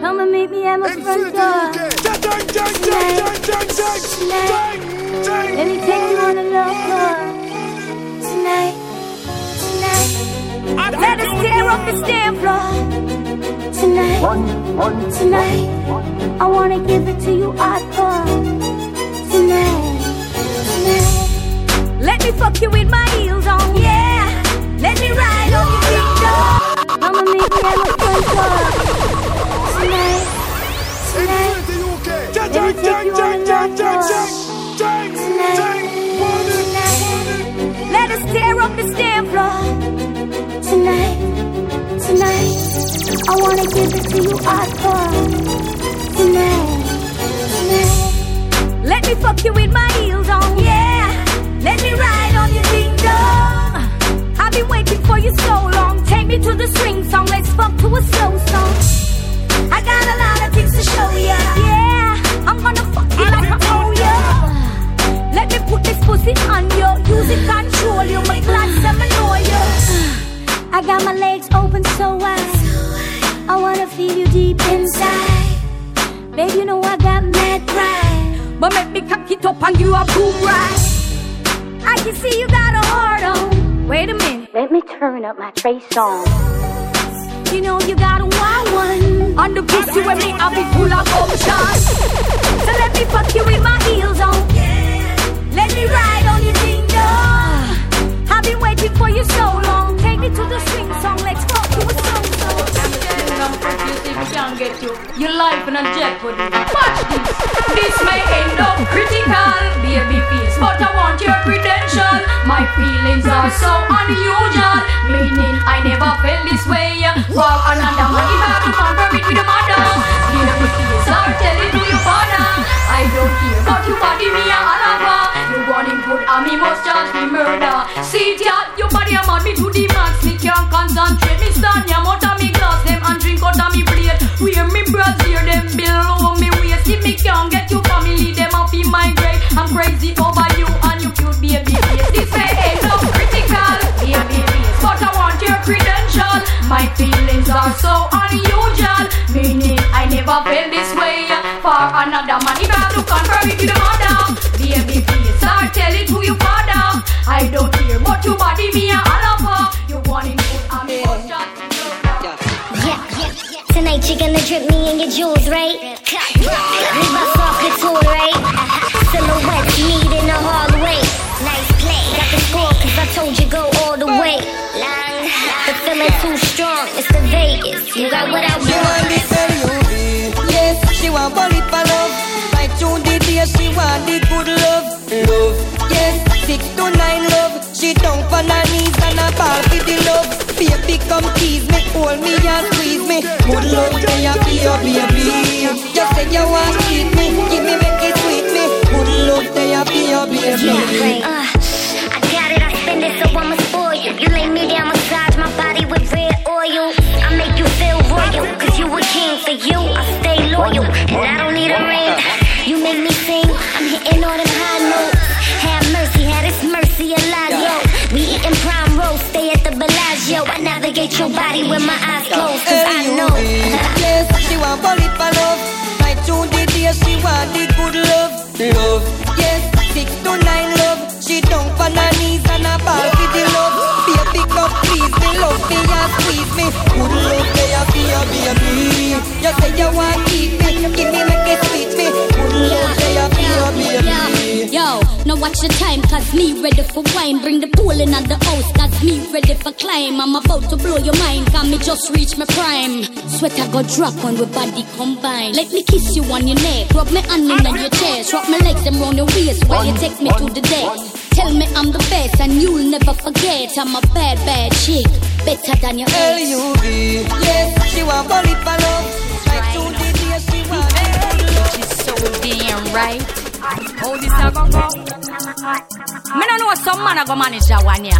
Come and meet me at my front door. Tonight, let me take you on a love tour. Tonight, tonight, let us tear up the stand floor. Tonight, tonight, I wanna give it to you hardcore. Tonight, tonight, let me fuck you with my heels on, yeah. Let me ride on your big dog. Come and meet me at my front door. Tonight, tonight, let me take you on a love tour. Tonight, tonight, let us tear up the stand floor. Tonight, tonight, I wanna give it to you hardcore. Tonight, tonight, let me fuck you with my heels on, yeah. Let me ride on your ding dong. I've been waiting for you so long. Take me to the swing song. Let's fuck to a slow song. I got a lot of things to show ya. Yeah, I'm gonna fuck like I ya. Let me put this pussy on. Use it. I got my legs open so wide. I wanna feel you deep inside. Babe, you know I got mad pride. But make me cock it up and give you a boom ride. I can see you got a heart on. Wait a minute. Let me turn up my Trey song. You know you got a wild one. On the pussy when me I be full of options. So let me fuck you with my heels oh. on. Let me ride on your ding dong. I've been waiting for you so long. Take me to the swing song. Let's Your life in a jeopardy. Watch this. This may end up critical. Baby feels, but I want your credential. My feelings are so unusual. Meaning I never felt this way. For another man, you have to confirm it with the mother. Baby feels, are telling to your father. I don't care, but you body me a alaba. You want him good, and me must charge me murder. See ya, your body a mad me to the max. Me can't concentrate. Me stand out of me glass them and drink out of me plate. Wear My feelings are so unusual, meaning I never felt this way for another man. If I have to confirm it to the mother, baby face, I tell it to your father. I don't care, what you body me a alaba. You want it good, and just Yeah, yeah, yeah. Tonight you're gonna drip me in your jewels, right? We got I She want want. the. Yes, she want bully for love. Right through the day, she want the good love. Love. Yes, six to nine love. She down for her knees and a ball the love. Baby, come tease me, hold me and squeeze me. Good love, they a be your baby. Just say you want to me, give me make it sweet me. Good love, they a be your baby. Uh, navigate your body with my eyes closed, cause I know. yes, she want bully for love. Right through the day, she want the good love. Love, now watch the time, cause me ready for wine. Bring the pool in at the house, cause me ready for climb. I'm about to blow your mind, cause me just reach my prime. Sweat I go drop on with body combine. Let me kiss you on your neck, rub me hand in on your chest, wrap my legs around your waist while you take me to the deck. Tell me I'm the best and you'll never forget I'm a bad, bad chick, better than your ex. L-U-V, yes, she want bully for love. Right through the day, she want the good love. She's so damn right. How this a go go? Me no know some man a go manage that one ya.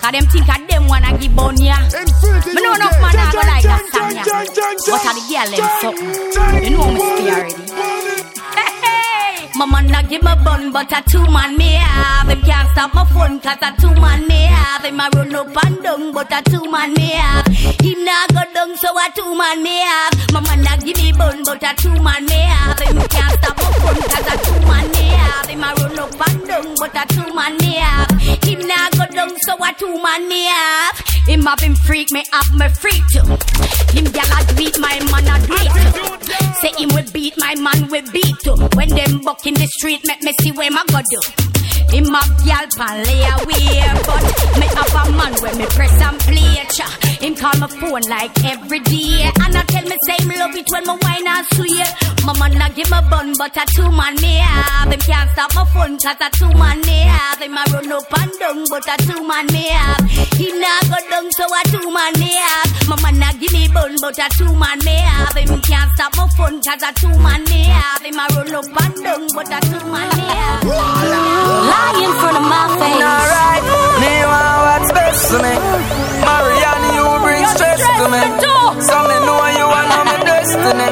Cause them think a them wanna give bone ya. Me know enough man a go like that song. But a the girl them something. You know me stay already. My man a give me bun, but a two man me have. Him can't stop my phone, cause a two man me have. Him a run up and down, but a two man me have. Him nah go down, so a two man me have. My man a give me bun, but a two man me have him can't stop my fun, cause a two man me have him a run up and down, but a two man me have him now go down, so a two man me have him have him freak me up, me freak too. Him gal a beat my man a do it too. Say him will beat my man will beat too. When them buck in the street, make me see where my go do. Him a gal pan lay away, but me have a man when me press and play. Cha. Him call my phone like every day, and I tell me say him love it when my wine and sweet. My man a give me bun, but a two man me have. Him can't stop my phone, cause a two man me have. Him a run up and down, but a two man me have. He not go down, so a two man me have. My man a give me bun, but a two man me have. Him can't stop my phone, cause a two man me have. Him a run up and down, but a two man me have. Lie in front of my face. Alright, me want what's best for me. Marianne, you bring stress to me. So me know you are not my destiny.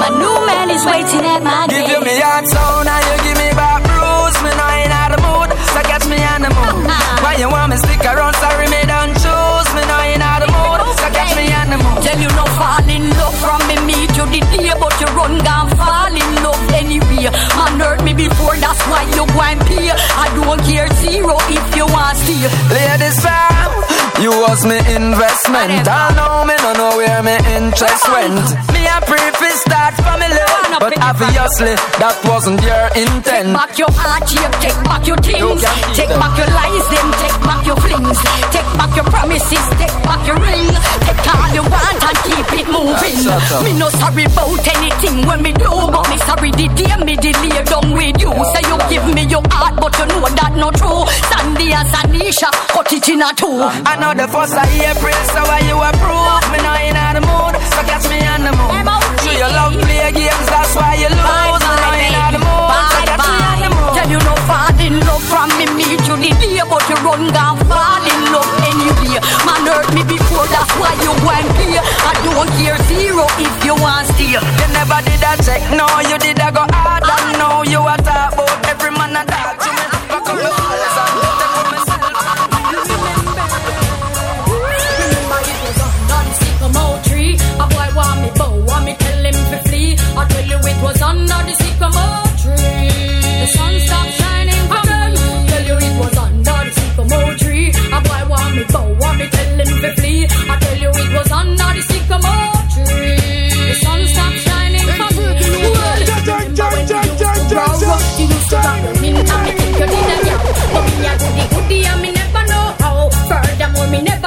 My new man is waiting at my gate. Give you me hard sound and you give me back bruise. Me know in the mood, so catch me on the mood. Uh-huh. Why you want me stick around? Sorry, me me mood. Tell you no fall in love from me meet you the day, but you run down fall in love anyway. Man hurt me before, that's why you go and pay. I don't care zero if you want to stay. Ladies fam, you was me investment. I know me no know where me interest went. Me a preface start family, but obviously that wasn't your intent. Take back your heart, yeah, take back your things. You Take back your lies, them, take back your flings. Take back your promises, take back your ring. Take all you want and keep it moving. Me no sorry about anything when me do, but me sorry the Sandy and Sanisha, cut it in a two. I know the first of April, so why you approve? Me know in the mood, so catch me on the mood. Do you love play games? That's why you lose. Bye Me know bye, in the mood, so Bye catch me on the bye. mood. Tell you no fall in love from me meet you the day, but you run down fall in love anyway. Man hurt me before, that's why you and pay. I don't care zero if you want stay. You never did a check, no, you did a go hard and now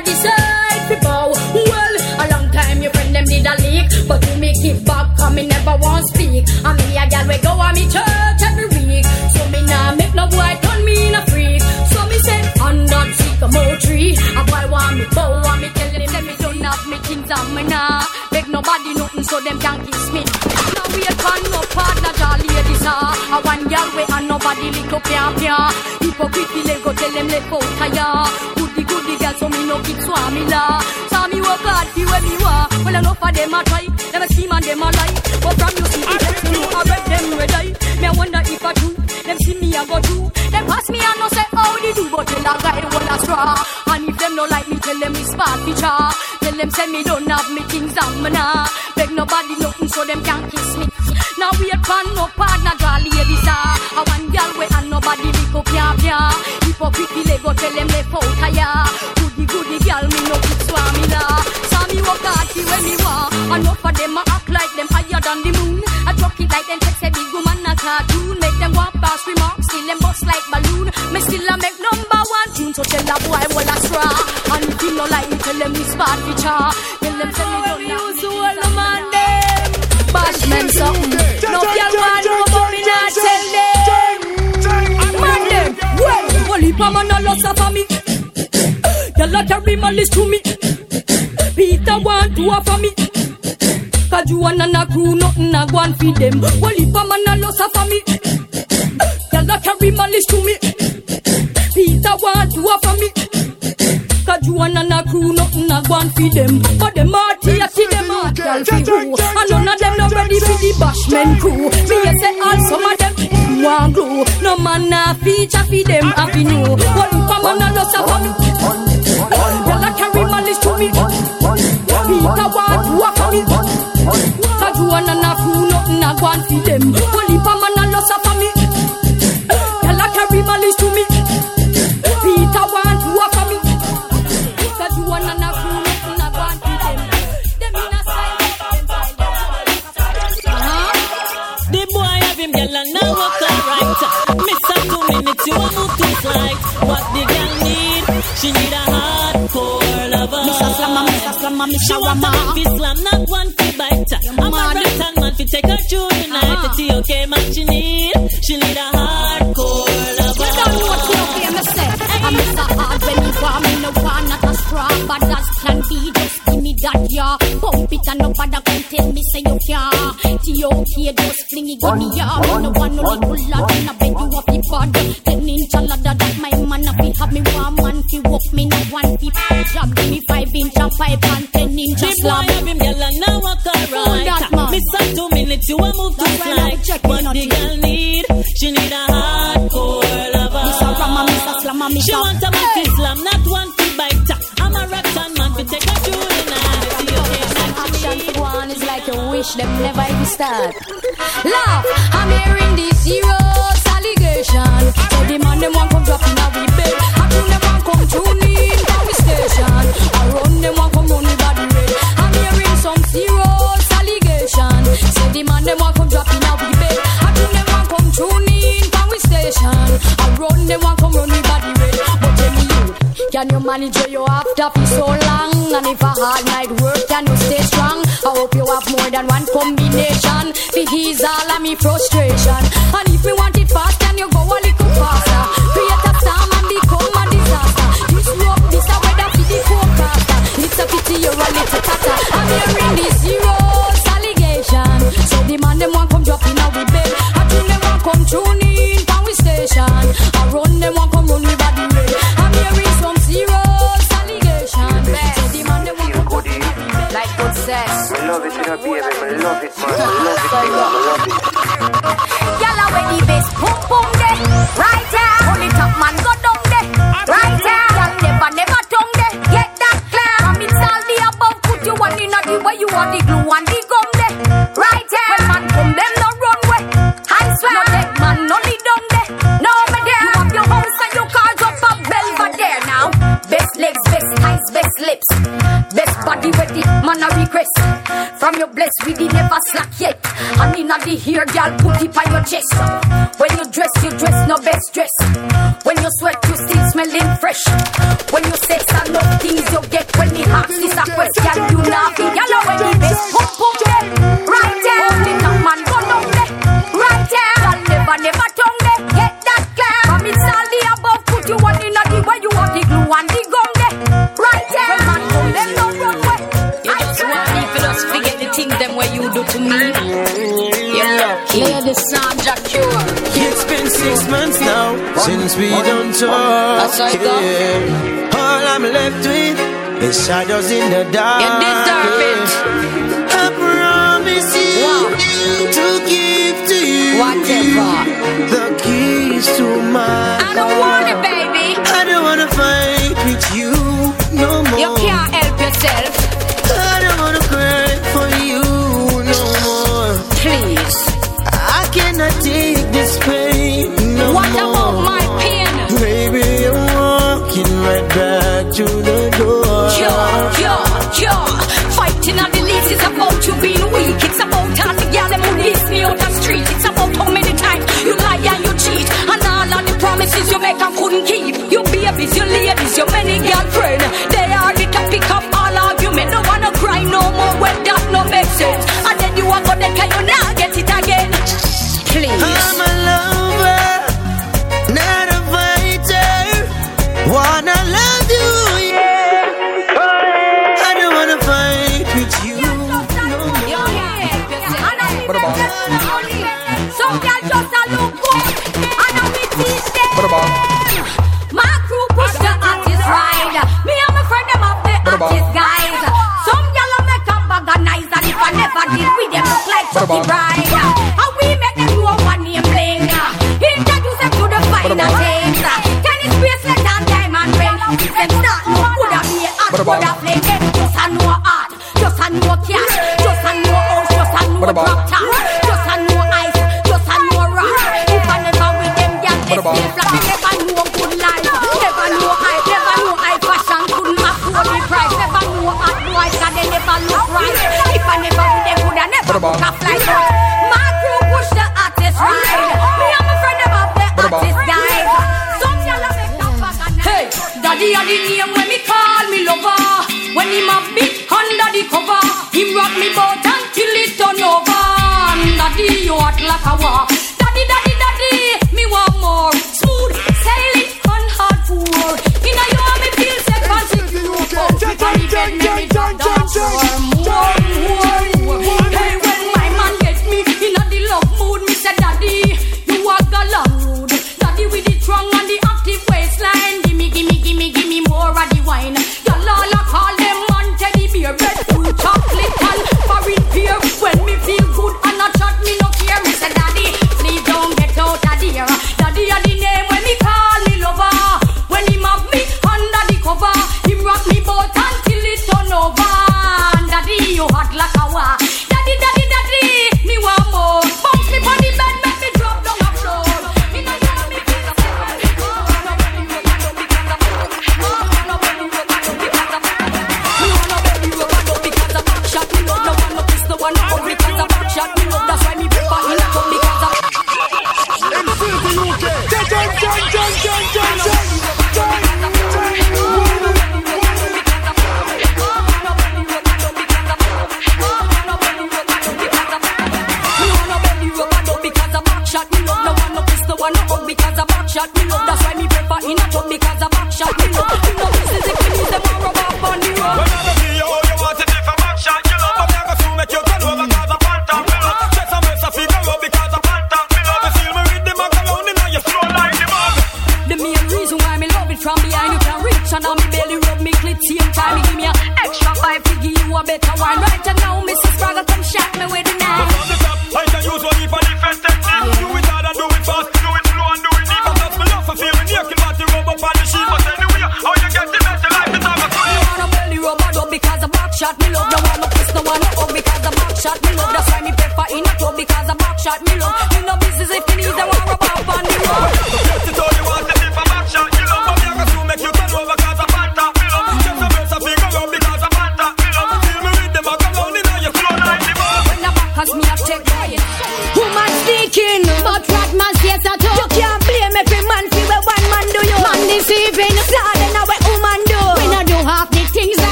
Me decide to bow. Well, a long time your friend them did a leak, but you me keep back, cause me never want speak. And me a gal we go on me church every week, so me nah make no boy turn me in a freak. So me say I'm not under the sycamore tree, a boy want me bow, want me tell him say me don't have me things on me nah. Make nobody nothing so them can kiss me. Now we a no partner, jolly ladies ah. A one gal we and nobody lick up ya ya. Hypocrite we go tell them let out tire. Me no keep swami la. So me work hard fi where me wa. Well enough of them a try, them a scheme and them a lie. But from you see it, you know I bet them red eye. Me a wonder if I do, them see me I go through. Them pass me and no say how they do, but tell a guy what a straw. And if them no like me, tell them it's bad feature. Tell them say me don't have me things on me nah. Beg nobody nothing so them can't kiss me. Now we a pan no partner, draw ladies ah. A one girl we and nobody lick up ya ya. Hypocrite we go tell them left out tire. Enough of them a act like them higher than the moon. I drop it like them text a big woman a cartoon. Make them walk past remarks, still them bust like balloon. Me still a make number one tune, so tell a boy what a straw. And if you no like me, tell them it's bad feature. Tell them say me don't use the man them. Bashman something. No girl want no me not tell them. Man them, well, well if a man a loss of me. Girl a carry malice to me. Peter want to offer me. Cause you and a crew, nothing a go and feed them. Well, if a man a loss of me, girl a carry malice to me. Peter want to offer me. Cause you and a crew, nothing a go and feed them. But them hearty, I see them heart, girl, fi who. And none of them not ready for the bashman crew. Me a say all some of them want grow. No man a feature fi them happy know. Well, if a man a loss of me, girl a carry malice to me. One and a crew, nothing a go and feed them. Only pa man a loss for me. A carry malice to me. Peter want to for me. Cause you one and a nothing a go and feed them. Them in a style, them style. Uh-huh. The boy have him girl and now walk alright. Miss her two minutes, you want move things like what the girl need. She need a hardcore lover. Slammer, Mr. Slammer, She Mr. want a Rama. man fi slam, not one fi bite. I'm a. Brighton man fi take her through the night. The okay man she need. She need a hardcore lover. You don't know hear me say. I'm Mr. Hard when you want me, no one not a straw, but as can be, just give me that yeah. Pump it and nobody can tell me say you can't. T.O.K. just fling it, give me yeah. Me no want no little lad, and I beg you up the bad. Ten inch a ladder that my man a fi have me one man fi walk me no one fi job. Give me five inch a pipe and ten inch a boy have him girl and now walk minutes, you want to move That's why I'm like what the girl need. She need a hardcore lover. Mr. Rama, Mr. Slammer, Mr. She want a man fi slam, not one fi bite. I'm a Rapton man fi take her through the night. The okay man she Action for one is like a wish them never even start. Love, I'm hearing these serious allegation. So the man them want come drop can you manage you after for so long? And if a hard night work, can you stay strong? I hope you have more than one combination. To ease all of me frustration. And if you want how yeah. All I'm left with is shadows in the dark. You deserve it. I promise you Wow. to give to you Whatever. the keys to my I don't want it, baby. I don't wanna fight with you no more. You can't help yourself. Make and couldn't keep. Your babies, your ladies, your many girlfriend. Look like Bride. And we make them know one name bling. Uh, introduce them to the finer things. Tennis bracelet and diamond ring. Them start no good at me, I could have played. Just a know art, just a know cash, just a know house, just a know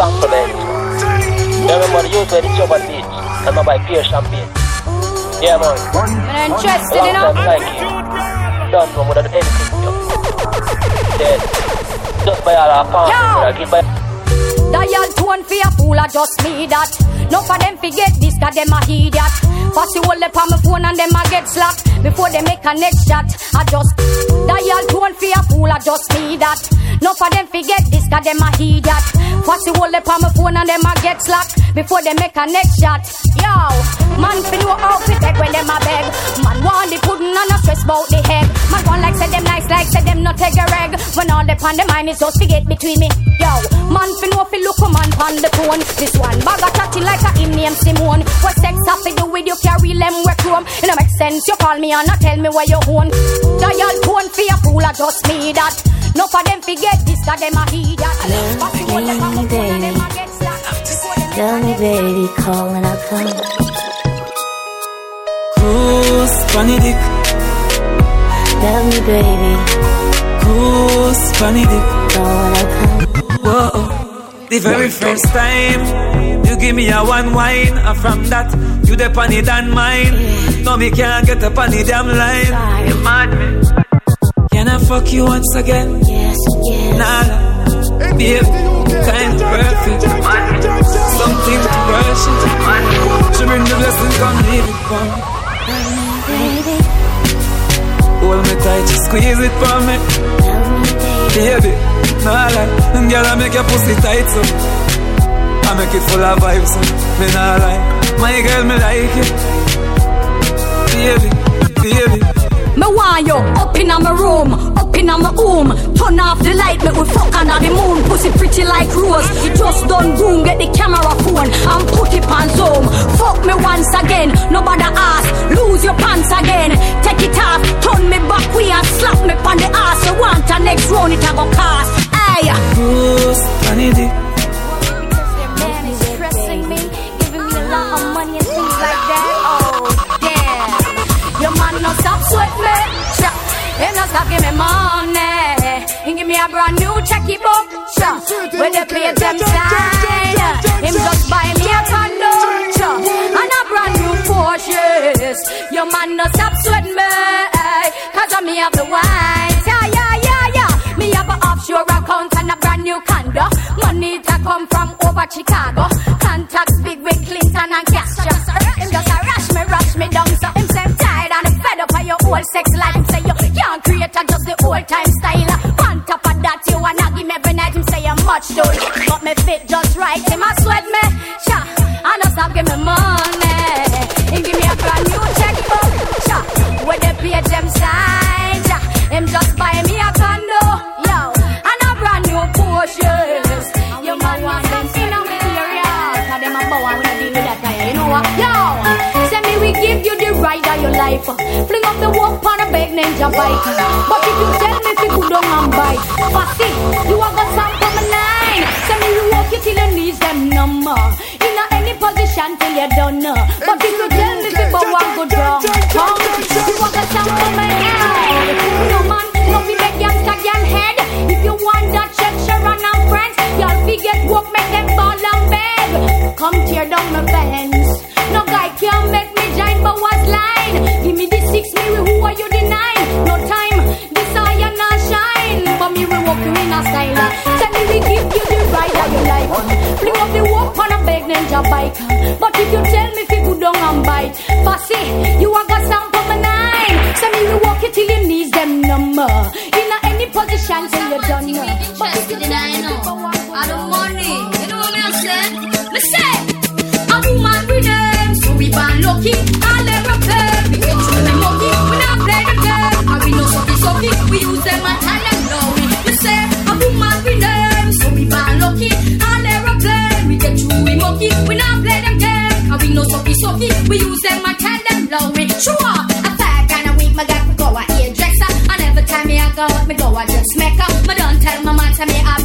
Thankfully, everybody used to the job at beach and not champagne. Yeah, man. I'm interested, you know. Like you. Done from without anything. Dead. Just by all our palms. I give by. Dial tone for a fool, I just me that. No for them forget this, that them a idiot. Pass you all up on my phone and them a get slack. Before they make a next shot, I just dial tone for a fool, I just me that. No for them forget this, that them a idiot. Watch hold up on my phone and them a get slack before they make a neck shot. Yo, man fi know how fi take when them a beg. Man want the pudding and a stress bout the head. Man want like say them nice like say them not take a reg. When all upon the mind is just to get between me. Yo, man fi know fi look a man on the phone. This one bag a chatting like a him name Simone. What sex I fi do with you carry them work room? It no make sense you call me and not tell me where you own. Dial phone fi a fool I just me that. No for them fi get this that them a heed that me, baby. Tell me, baby, call and I'll come. Kus panidik. Tell me, baby. Kus panidik. Call and I'll come. Whoa, the very first time you give me a one wine, and from that you the it than mine. No, me can't get a on damn line. You mad me? Can I fuck you once again? Yes, yes. Nah. Of perfect. Something the it for me. Hold me tight, squeeze it for me. Baby, nah lie. Girl, I make your pussy tight so. I make it full of vibes, so. Me nah lie. My girl, me like it. Baby, baby. Me want you up in my room, up in my home. Turn off the light, me we fuck under the moon. Pussy pretty like rose. You just done boom, get the camera phone and put it on zoom. Fuck me once again, nobody ask. Lose your pants again, take it off. Turn me back, we and slap me on the ass. You want a next round, it a go cost. Hey. Bruce, Vanity. Man is stressing me, giving me a lot of money and things like that. Oh, damn. Your man no stop sweat me. Him no stop give me money. He give me a brand new checky book. Sha. With the play them side. Him just buy me a condo. Sha. And a brand new Porsche. Your man no stop sweat me. Eh, Cause of me have the wine. Yeah, yeah, yeah, yeah. Me have a offshore account and a brand new condo. Money that come from over Chicago. Contacts big with Clinton and Castro. Him just a rush me, rush me down. So him say I'm tired and I'm fed up of your old sex life. A just the old time style. On top of that, you wanna give me every night. Say you're much too but me fit just right. Him a sweat me. And I stop give me money. Give me a brand new checkbook, sha. Where they pay them side, sha. Him just buy me a bow and we not deal with that you know what? Yo, send me we give you the ride of your life. Fling up the walk on a big ninja bike. But if you tell me if you go down and bite, fussy, you are sound from a nine. Send me you walk you till your knees them numb. In a any position till you're done. But if you tell me if you go and go down, you are sound from a nine. No man, no be make youngster young head. If you want that check, Sharon and friends, y'all be get work, make them ball and Come tear down my fence. No guy can make me join Boaz line. Give me the six, me who are you denying? No time, this iron not shine. But me we walk you in a style. Tell me we give you the ride of your life. Fling up the walk on a big ninja bike. But if you tell me if you go down and bite, fussy, you are gonna sound from a nine. Tell me we walk you till your knees them numb. In any position till you're done. Born lucky. All ever play, we monkey. We not play we sucky sucky. Use them and tell them me say, a woman so we lucky. All ever play, we get. We not play them we sucky sucky. Use them and tell them sure and my go hairdresser. And every time me I go me go up. Me don't tell my man to me a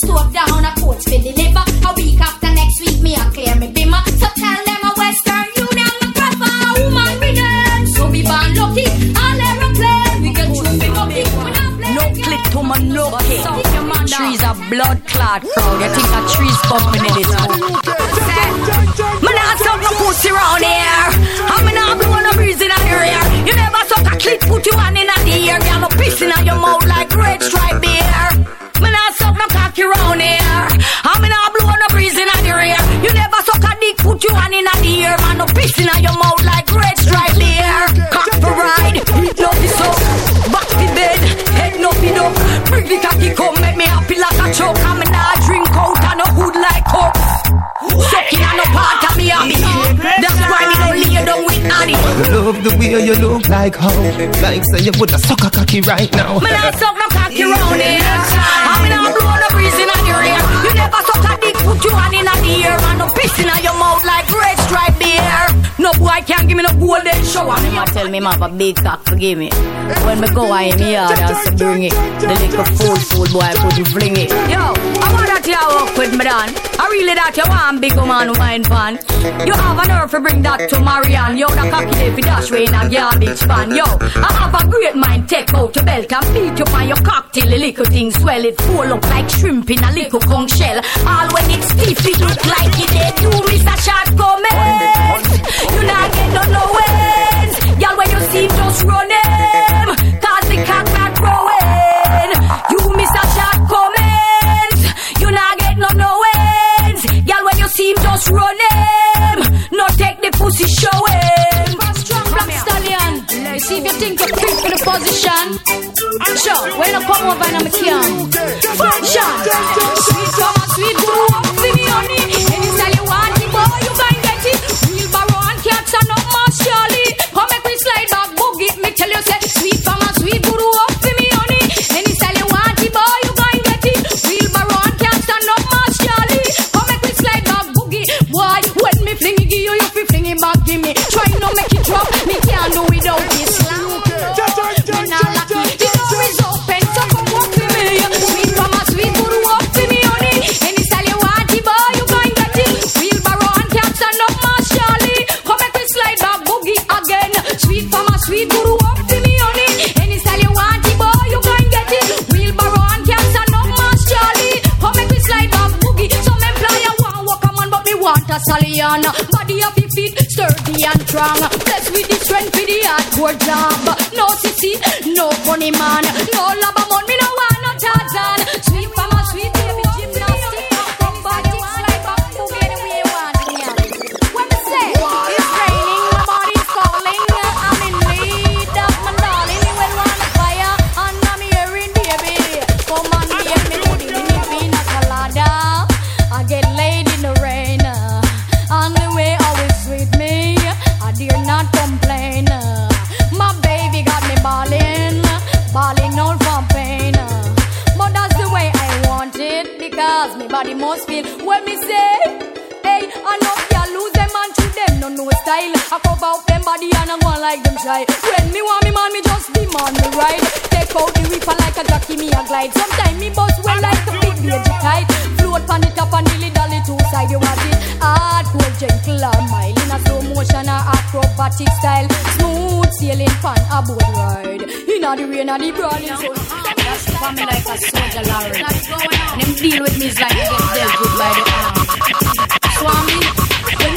stove down, a coach for deliver. A week after next week, me a clear me bimmer. So tell them a Western Union, me prefer a woman with them. So we born lucky, all aeroplane, we get through big lucky. We No click to my no kick. Trees are blood clot crowd. You think a trees bumping in this Man, I suck no pussy round here. I'm not blowing no breeze in the rear. You never suck a clit, put you on in the ear. Girl, no pissing out your mouth like red stripe dick, put you on in the ear. Man, no pissing out your mouth like red stripe beer. Cock for ride, heat no piss up. Back the bed, head no pin up. Bring the cocky come, make me happy like a choke. I'm not drink out and no hood like coke. Sucking on no part of me hobby. That's why me don't lay down with Annie. You love the way you look like how Like say you woulda suck a cocky right now Me not suck no cocky round here. You hand in the ear. Man, no piss in your mouth like red stripe. No boy can't give me no golden shower. Me a tell me, man, a big cock, forgive me. When me go in the yard, I say bring it. The little fool, fool boy, I put you fling it. Yo, I want that you walk with me, Dan. I really that you want big man wine pan. You have a nerve to bring that to Marianne. Yo, the cocky day for dash way in a garbage pan. Yo, I have a great mind, take out your belt and beat you on your cocktail. The little thing swell it, full up like shrimp in a little conch shell. All when it's stiff, it look like it dead. You miss a shot coming you not get no no ends. Y'all when you see just run cause the cock not growing. You miss a shot coming, you not get no no ends. Y'all when you see just run him, take the pussy show black stallion, you see if you think you're fit for the position. Sure, when I come over and I'm a Function, sweet summer, sweet boom. on. Body of your feet, sturdy and strong. Blessed with the strength for the hard hardcore job. No sissy, no funny man, no love among me. style. I cover out them body and I go one like them shy. When me want me man, me just be man me ride. Take out the reaper like a jockey, me a glide. Sometimes me bust well like a big baby kite. Float on the top and nearly dolly two side. You want it hardcore, gentle and mild in a slow motion, a acrobatic style. Smooth sailing pan a boat ride. In a the rain, a the brawling sun. Uh, That's for me like a soldier, Larry. And them deal with me is like they're good by the arm. Swami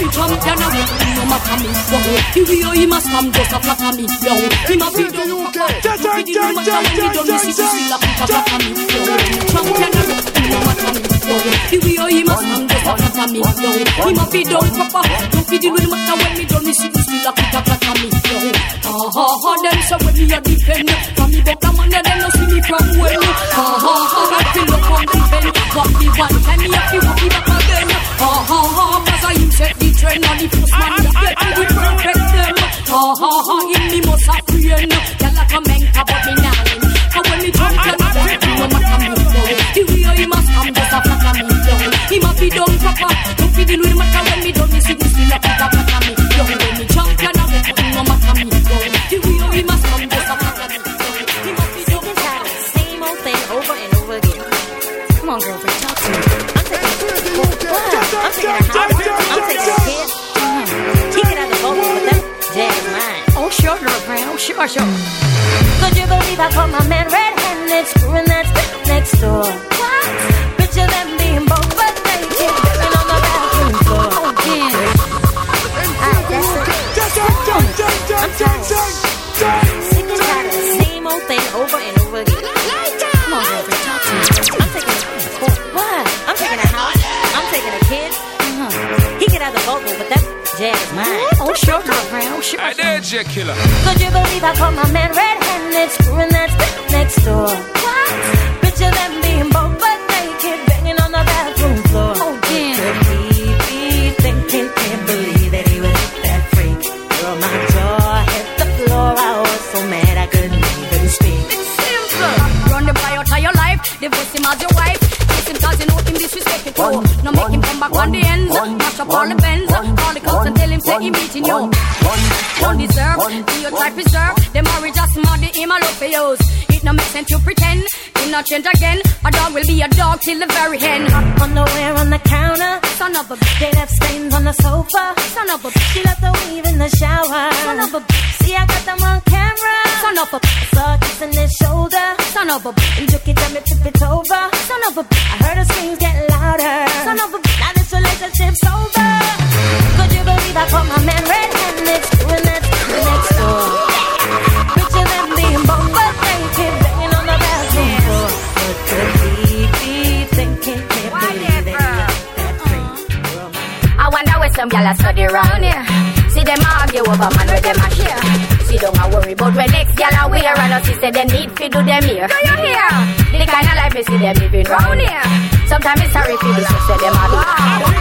the champion of it. No matter me strong. The way he must come just a flat on me young. He must be the UK. Just like the woman that he done this is still a flat on me young. Champion of it. No matter me strong. The way he must come just a flat on me young. He must be done proper. Don't be the way matter when me done this is still a flat on me young. Ah ha ha. Them say when me a defend. From me buck a man they no see me from when. Ah ha ha. I feel up on the bend. Got me one time me a feel walking back again. Ha ha ha, cause I him set the trend on the first man that get me with perfect them. Ha ha ha, in me must have friend. Y'all a comment about me now. Cause when me jump, y'all a jump, no matter me flow. The way he must come, just a flatter me flow. He must be done proper, don't be deal with matter when me done. for sure. Could you believe I caught my man red-handed, screwing that next door? Why? patient again. A dog will be a dog till the very end. cover man with them a share. See don't a worry about when next gal a wear and us say they need to do them here. Do you hear? The kind of life you see them living round here. Sometimes it's sorry you this, say them a bit.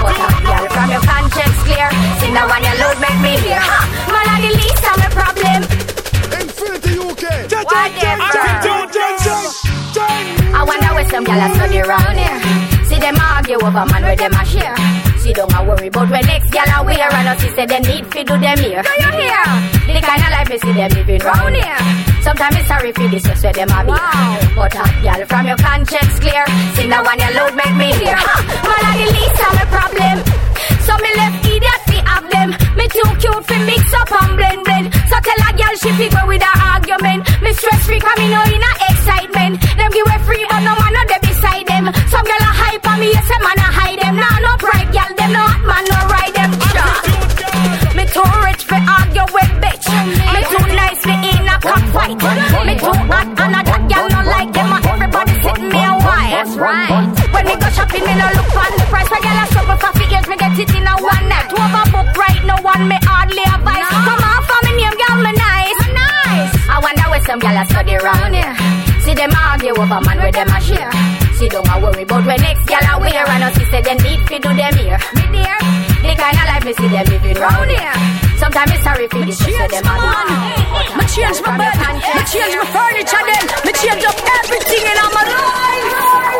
But a gal from your conscience clear. See now when your load make me hear. Man, I the least of my problem. Infinity UK. Why them? I wonder where some gal a study round here. See them argue over man where them a share. She don't a worry about when next gal a wear and she say them need fi do them here. Do you hear? The kind of life me see them living round here. Sometimes it's sorry for this, so them a be. But a gal from your conscience clear. See now one you load make me hear. Man a the least of my problem. So me left too cute fi mix up and blend blend. So tell a gal she fi go with argument. Me stress free cause me know in a excitement. Them give away free but no man no dey beside them. Some gal a hype on me, yes a man a hide them. Nah no pride gal, them no hot man no ride them. Sure. Me too rich fi argue with bitch. Me too nice fi in a cockfight. Me too hot and a that gal no like them. Everybody sitting me a while. That's right. Me shopping, me no look on the price. When gal a struggle for fi years, me get it in a one night. Two of a book right, no one me hardly advice. Come on for me name, gal me nice. Nice. I wonder where some gal a study round here. See them argue over man where them a share. She don't a worry about when next gal a wear and us say them need fi do them here. Me dear, the kind of life me see them living round here. Sometimes it's sorry for this, so them a do. Me change my bed, me change my furniture then, me change up everything in my life.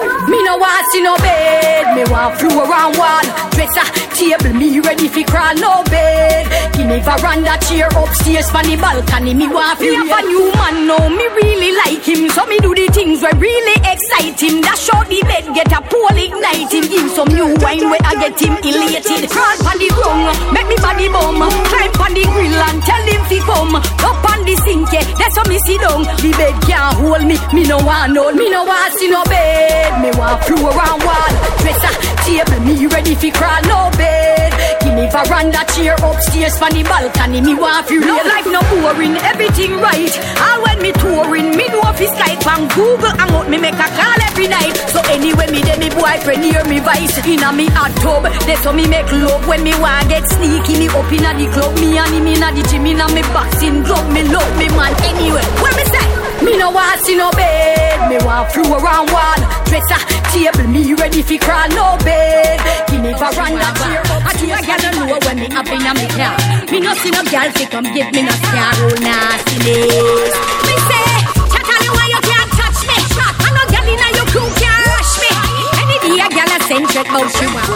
No want see no bed, me want floor around wall, dresser, table, me ready fi crawl no bed. Give me veranda chair upstairs from the balcony, me want fi have a new man now, me really like him, so me do the things where really excite him. Dash out the bed, get a pole ignite him, give some new wine where I get him elated. Crawl on the ground, make me body bum, climb on the grill and tell him fi come. Up on the sink, yeah, that's how me sit down. The bed can't hold me, me no want no, me no want see no bed. Me want floor and wall, dresser, table, me ready fi crawl no bed. Give me veranda chair upstairs from the balcony, me want fi real life no boring, everything right. All when me touring, me know fi Skype and Google hang out, me make a call every night. So anyway, me dey me boyfriend hear me voice inna me hot tub. That's how me make love when me want get sneaky. Me up inna the club, me and him inna the gym inna me boxing glove. Me love me man anyway. What me say? Me no want see no bed, me want floor around wall, dresser, table, me ready fi crawl no bed. Give me veranda chair, I do a gal know when me up inna me car. Me no see no gal fi come give me no scare, oh nastiness. Me say, chat all you want, you can't touch me. I no gal inna your crew can't rush me. Any day a gal a send check bout she want.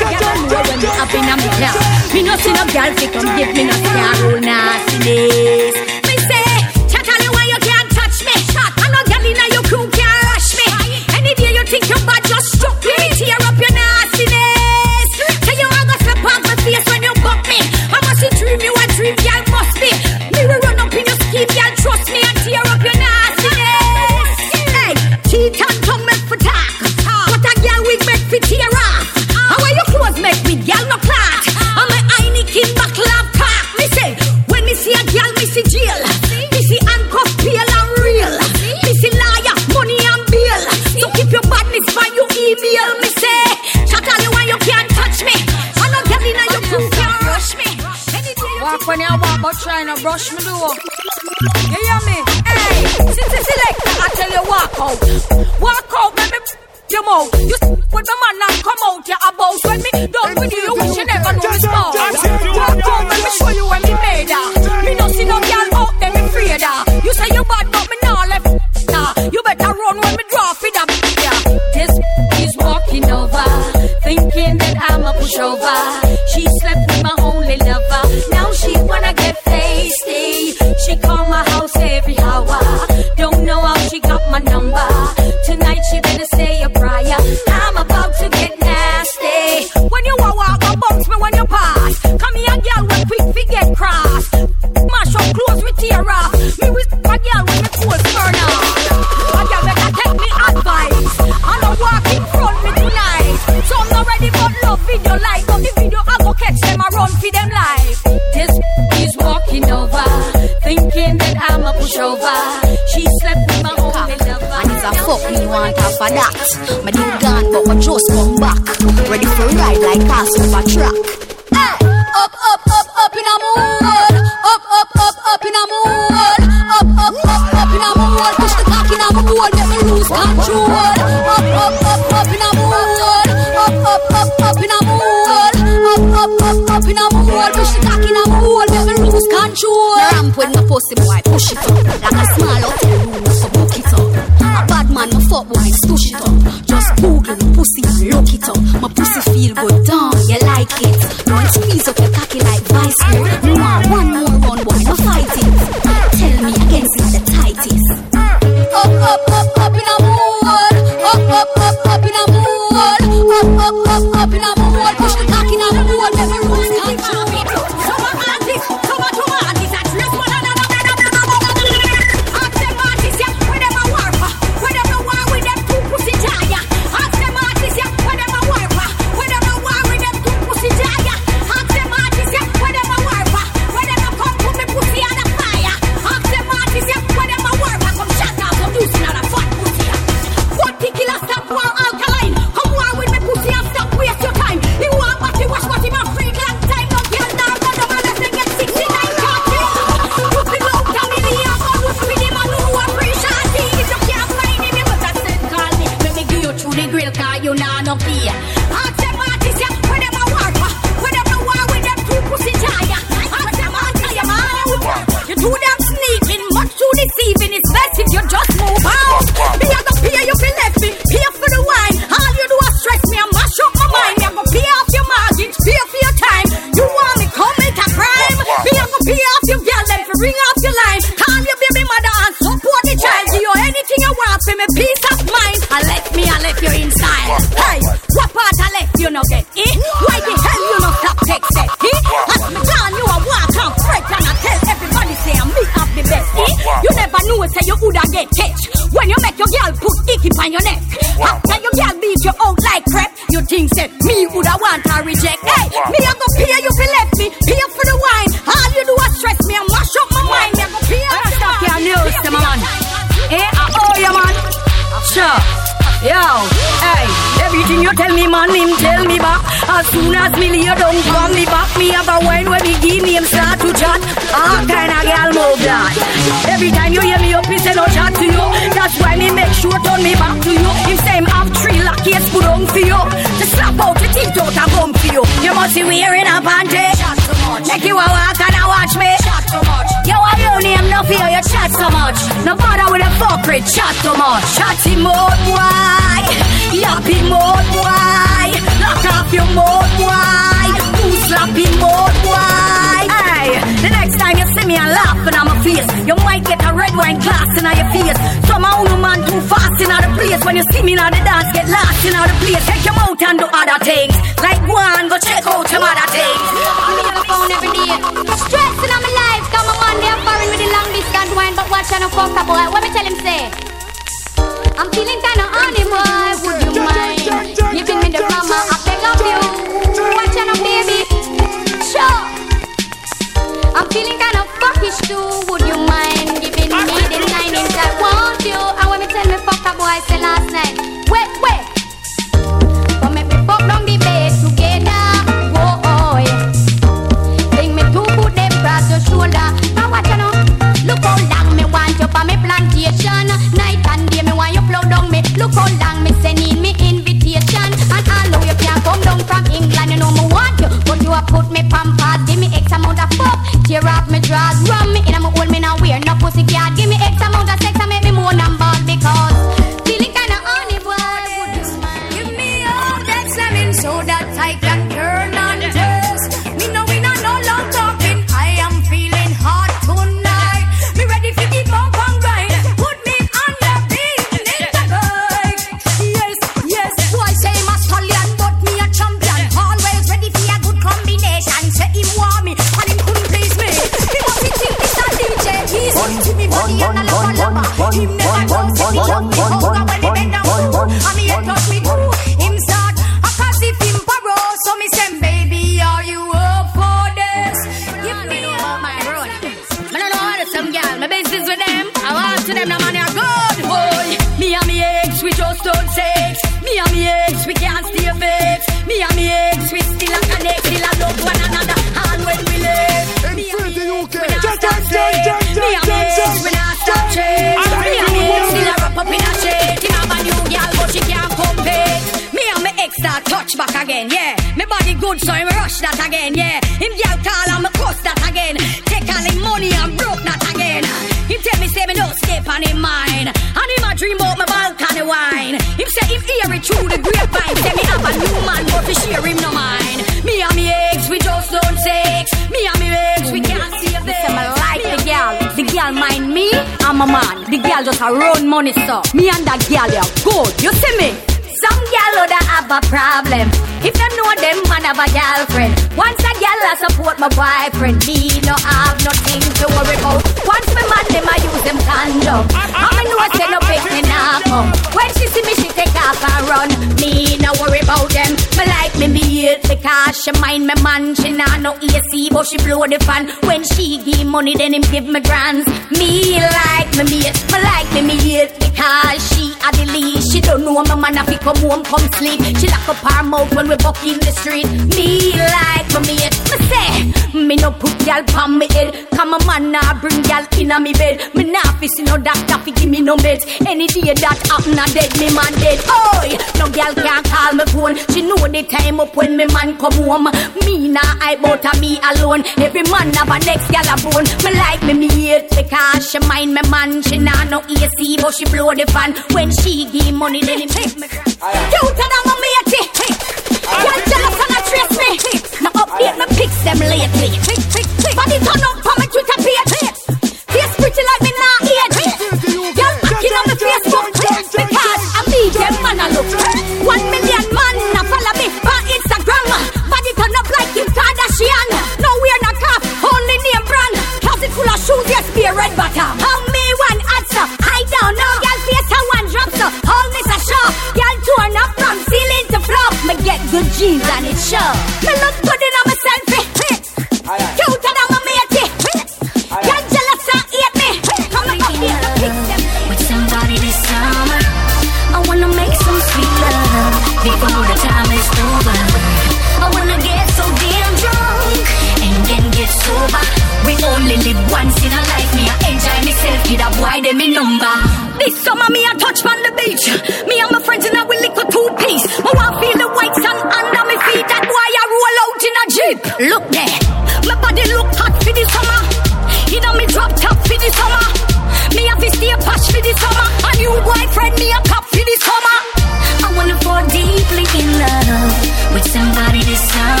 Gal know when me up inna me car. Me no see no gal fi come give me no scare, oh nastiness. Girl, me see jail. Me see handcuff, pale and real. Me see liar, money and bail. So keep your badness by your email. Me say, shut all you want, you can't touch me. I no girl inna your crew can't rush me. Walk when you walk, but try not brush me do. You hear me? Hey, city selector, I tell you walk out. Walk out, baby. Your mouth. You s- with the man and come out your about when me done with you. You wish you never know me small. Walk out, let me show you when I'm. She slept with my only lover. Now she wanna get tasty. She call my house every hour. Don't know how she got my number. rover. She slept with my homie lover. And it's a fuck me want after that. My dick gone, but my just come back. Ready for ride like pass over track. Hey, up, up, up, up in a mood. Up, up, up, up in a mood. Up, up, up, up in a mood. Push the cock in a mood. Let me lose control. Up, up, up, up in a mood. Up, up, up in a hole, push it back in a hole, make me lose control. Ramp when my pussy boy push it up, like a small hotel room, so book it up. A bad man, my fuck boy, stush it up. Just Google my pussy and look it up. My pussy feel good, don't you like it. Don't squeeze up your cocky like vice grip. You want one That's why me make sure turn me back to you. Him say him have three lockies put on for you. To slap out the teeth out and bump for you. You must be wearing a panty. Chat too much. Make you a walk and a watch me. Chat too much. Yo, I your name no fear. You chat so much. No bother with a fuckery. Chat too much. Chat mode why? boy. mode why? Lock up your mode why? Who slap mode why? make me and laugh and I'm a face. You might get a red wine glass in your face. Somehow no man too fast in the place. When you see me in the dance, get lost in the place. Take your mouth and do other things. Like one, go check out some other things. Me on the phone every day. Stressing on my life, got my man there foreign with the long distance wine, but watch I no fuck up boy. What me tell him say? I'm feeling kinda horny boy. Would you mind giving me the drama? I beg of you. Watch I no baby. Sure. I'm feeling kinda fish too. Would you mind giving me the nine inch? I want you. I want me tell me fuck a boy say last night. girl just a run money stuff. Me and that girl, yeah, good. You see me? Some gal would have a problem. If them know them man have a girlfriend. Once a gal I support my boyfriend. Me no have nothing to worry about. Once my man them I use them condom. I know I say no pick me now come. When she see me she take off and run. Me no worry about them. Me like me meet because she mind me man. She nah no AC but she blow the fan. When she give money then him give me grants. Me like me meet. Me like me meet because she a delete. She don't know my man a pick up come home, come sleep. She lock up her mouth when we walk in the street. Me like my mate, me say, me no put gal pon me head. Come a man now bring gal in a me bed. Me nah fi see no doctor fi give me no meds. Any day that happen, I dead me man dead. Oi, no gal can't call me phone. She know the time up when me man come home. Me nah I bout a me alone. Every man have a next gal a bone. Me like me me mate because she mind me man. She nah no AC but she blow the fan when she give money then it make me cry. Cute than I'm a matey. Girl jealous and I trace me. Now update my pics them lately. Body turn up for my Twitter page. Face pretty like me now. Y'all packing on my Facebook because I need them man I look. One jeans, I need show. Look good in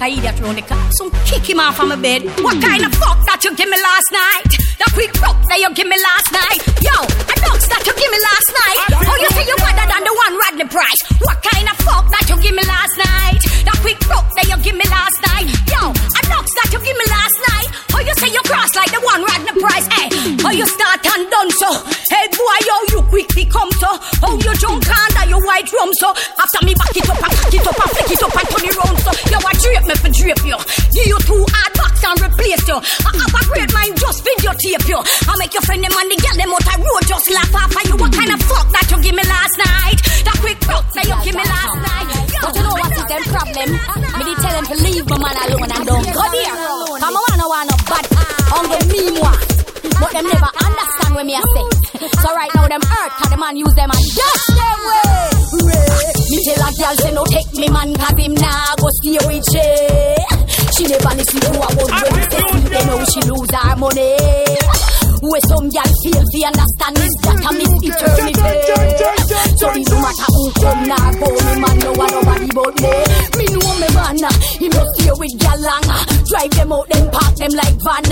like a idiot round kick him off from my bed. What kind of fuck that you give me last night? That quick fuck that you give me last night? Yo, a dogs that you give me last night? Oh, you say you better than the one Rodney Price? What kind of fuck that you give me last night? That quick fuck that you give me last night? Yo, a dogs that you give me last night? Oh, you say you cross like the one Rodney Price? Hey, oh, you start and done so? Hey, boy, yo, you quickly come so? Oh, you jump under your white rum so? After me back it up and cock it up and flick it up and turn it round me for drape you. Give you two hard box and replace you. I great mind, just videotape you. I make your friend them and the girl them out the road just laugh off of you. What kind of fuck that you give me last night? That quick fuck that you give me last night? But you know what is their problem? Me did tell them to leave my man alone and don't go there. Come on, I want no bad on the mean one. But them never understand what me I say. So right now them hurt cause the man use them and dash them way. Tell a girl say no take me man cause him nah go stay with she. She never listen to a word when me say see they know she lose her money. Where some girl feel the understand is that I miss eternity. So it no matter who come now go me man no one nobody but me. Me know me man, he must stay with girl long. Drive them out, then park them like van.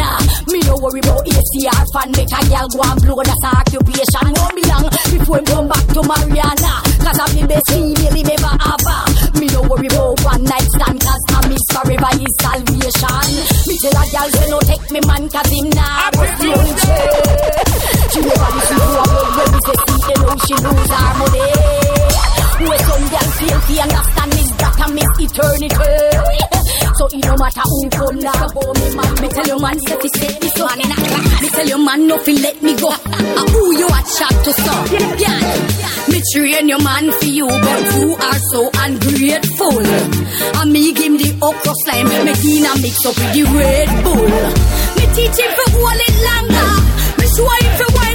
Me no worry about ACR fan, make a girl go and blow that's her occupation. Won't be long before him come back to Mariana. Cause I'm the best female he ever have. Me no worry about one night stand, cause I miss forever his salvation. Me tell a say no take me man, cause him nah lose her money. Where some girl feel the understand is that I miss eternity. So it no matter who come now, me man. Me tell your man fi set this up. Me tell your man no fi let me go. Uh, who you a chat to so? Yeah. Me train your man for you, but you are so ungrateful. And me give him the okra slime, me Tina mix up with the Red Bull. Me teach him for hold it longer. Me show him for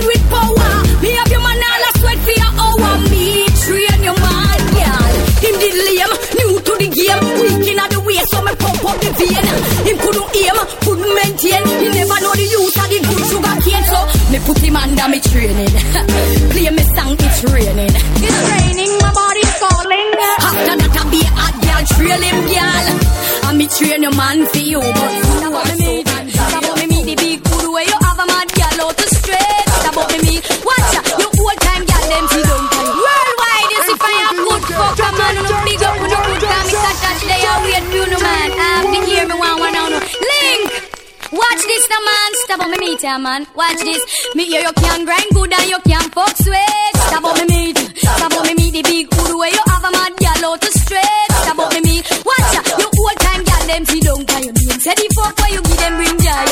in so me pump up the vein. Him couldn't aim, couldn't maintain. He never know the use of the good sugar cane. So me put him under me training. Play me song, it's raining. It's raining, my body's calling. After that, I be a hot girl, trail him, girl. And me train your man for you, but you are so You, no man. Um, me hear me one, one, no. Link! Watch this now man, stop on me meet ya man. Watch this, me hear you can grind good and you can fuck sweet. Stop on me meet, stop on me meet the big hood where you have a mad girl out the street. Stop on me meet, watch ya, you old time girl them see don't call your name. Say the fuck where you give them bring joy.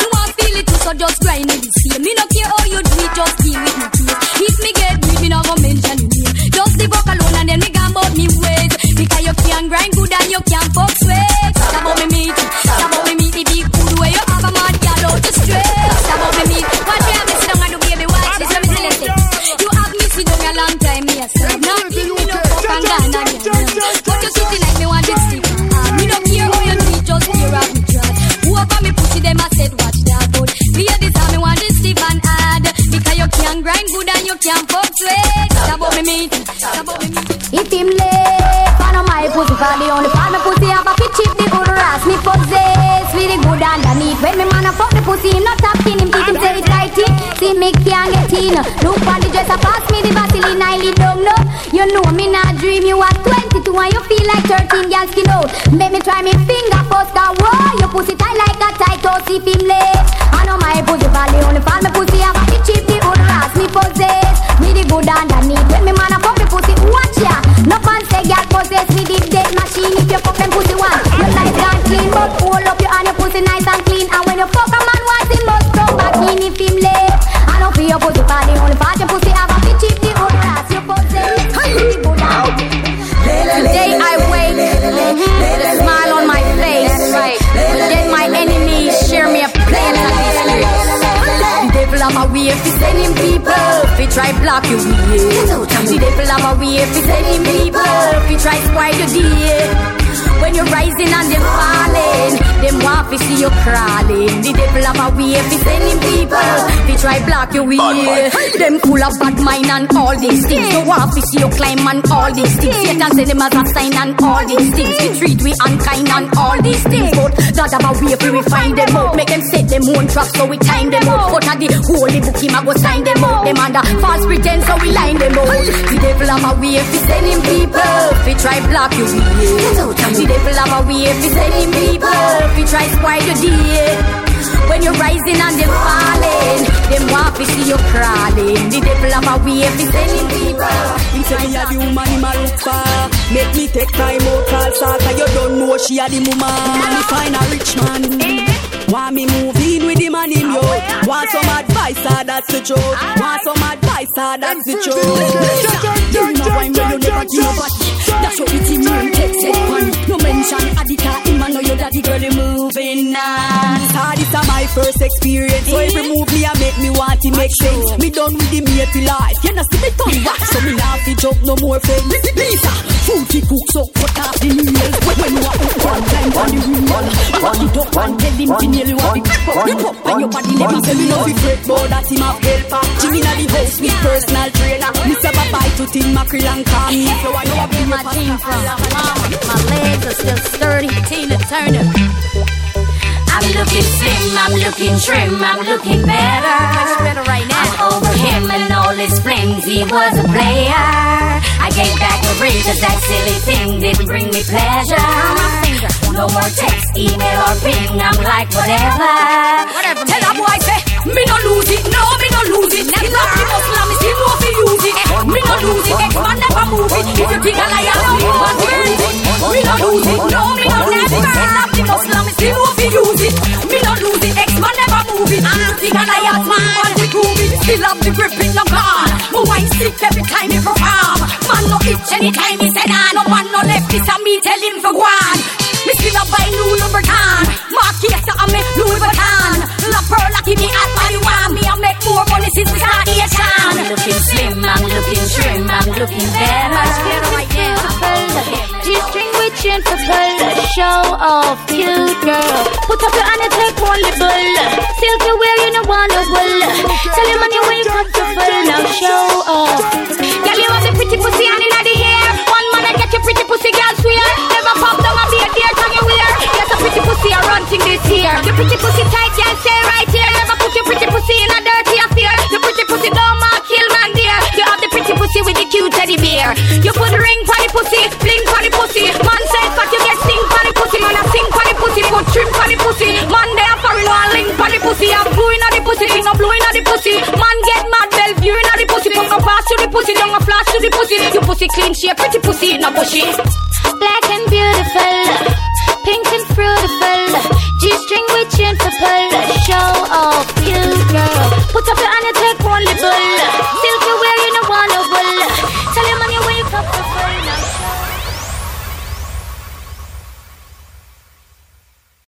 You want feel it too, so just grind it the same. Me no care how you do it, just grind good and you can't fuck sweet. Stop on me meet, stop on me meet the big hood where you have a mad girl out the street. Stop on me meet, watch me have me sit down and do baby watch this. Let me you this. You have me sit down a long time, me a say. Nothing me no fuck and gone again. But you sitting like me want this stick. Ah, me no care how you it, just hear out me trust. Whoever me pussy them I said watch that good. Ladies, how me want this stiff and hard. Because you can grind good and you can't fuck sweet. Stop on me meet, stop on me meet. For the only part my pussy have a fit chip the good ass me possess with the good underneath. When me man a fuck the pussy, him not tapping him teeth him say it tight it. See me can't get in. Look on the dress, I pass me the Vaseline, I lead down no. You know me not dream you are 22 and you feel like 13 girls skin out. Make me try me finger first, cause whoa, your pussy tight like a tight toast if him late. I know my pussy for the only part my if you fuck them pussy one. Your life gone clean, but hold up your hand, your pussy nice and clean. And when you fuck a man once, he must come back in if him late. I don't feel your pussy for the only part your pussy have a fit chip the good ass you possess good Today I wake with a smile on my face. But then my enemies share me a plane of disgrace. Devil on my way if send him people. If he try block you, yeah. The devil on my way if send him people. If he try spoil your day. Rising and them falling, them want to see you crawling. The devil have a way of sending people. They try block your way. Them full of bad mind and all these things. They want to see you climb and all these things. Satan send them as a sign and all these things. We treat we unkind and all these things. But God have a way for we find them out. Make them set them own trap so we time them out. But at the holy book him a go sign them out. Them under false pretense so we line them out. The devil have a way for sending people. They try block you way. The devil have a way for sending people. We try spoil your day. When you're rising and them falling, them want see you crawling. The devil have a way for sending people. He say me a the woman him a look for Make me take time out call Saka You don't know she a the woman Me find a rich man eh? Want me move in with the man in yo Want some advice ah that's the truth. Want some advice ah that's the truth. You know why me you never give nobody That's what it's in your text it one No mention Adika him a know your daddy girl you moving on. Ah this a my first experience. So every move me a make me want to make sense. Me done with the matey life. You know see me turn back so me not fi jump no more fence. Lisa, food fi cook so cut off the nails When you a up one time on the wheel Back it up and tell him fi nail you the You pop and your body never me no fi fret But that him have helper Jimmy na the house with personal trainer Me say bye bye to Tim Mackerel and call me So I know I be my team from My legs are still sturdy. Tina Turner. I'm looking slim, I'm looking trim, I'm looking better. Much better right now. I'm over him and all his flings, he was a player. I gave back the ring cause that silly thing didn't bring me pleasure. No more text, email or ping, I'm like whatever. Whatever. Tell that boy If you I lie, man to prove it. Still have the grip in the car. My wine sick every time he perform. Man no itch anytime he say nah. No man no left, this a me tell him for go on. Me still a buy new Louboutin Marquesa and me Louis Vuitton La Perla give me all money want Me I make more money since we start the I'm looking slim, I'm looking trim, I'm looking better. right now. G-string with chin for pull Show off, cute girl Put up your hand and take one little Silky wear, wanna Tell him on your way cut your full Now show off Girl, you have the pretty pussy and inna the hair One man I get your pretty pussy, girl, swear. Never pop down and be a dear tongue you wear Yes, a pretty pussy, a ranting this year. The pretty pussy tight, girl, stay right here. Never put your pretty pussy in a dirty affair. The pretty pussy don't mark, kill man dear. You have the pretty pussy with the cute teddy bear. You put ring for the pussy, bling for the pussy link for the pussy I'm blue inna the pussy, no blue inna the pussy. Man, get mad, Bellevue inna the pussy. Put no pass to the pussy, don't go flash to the pussy. You pussy clean, shape, pretty pussy, no bushy Black and beautiful Pink and fruitful. G-string with chin pull. Show off,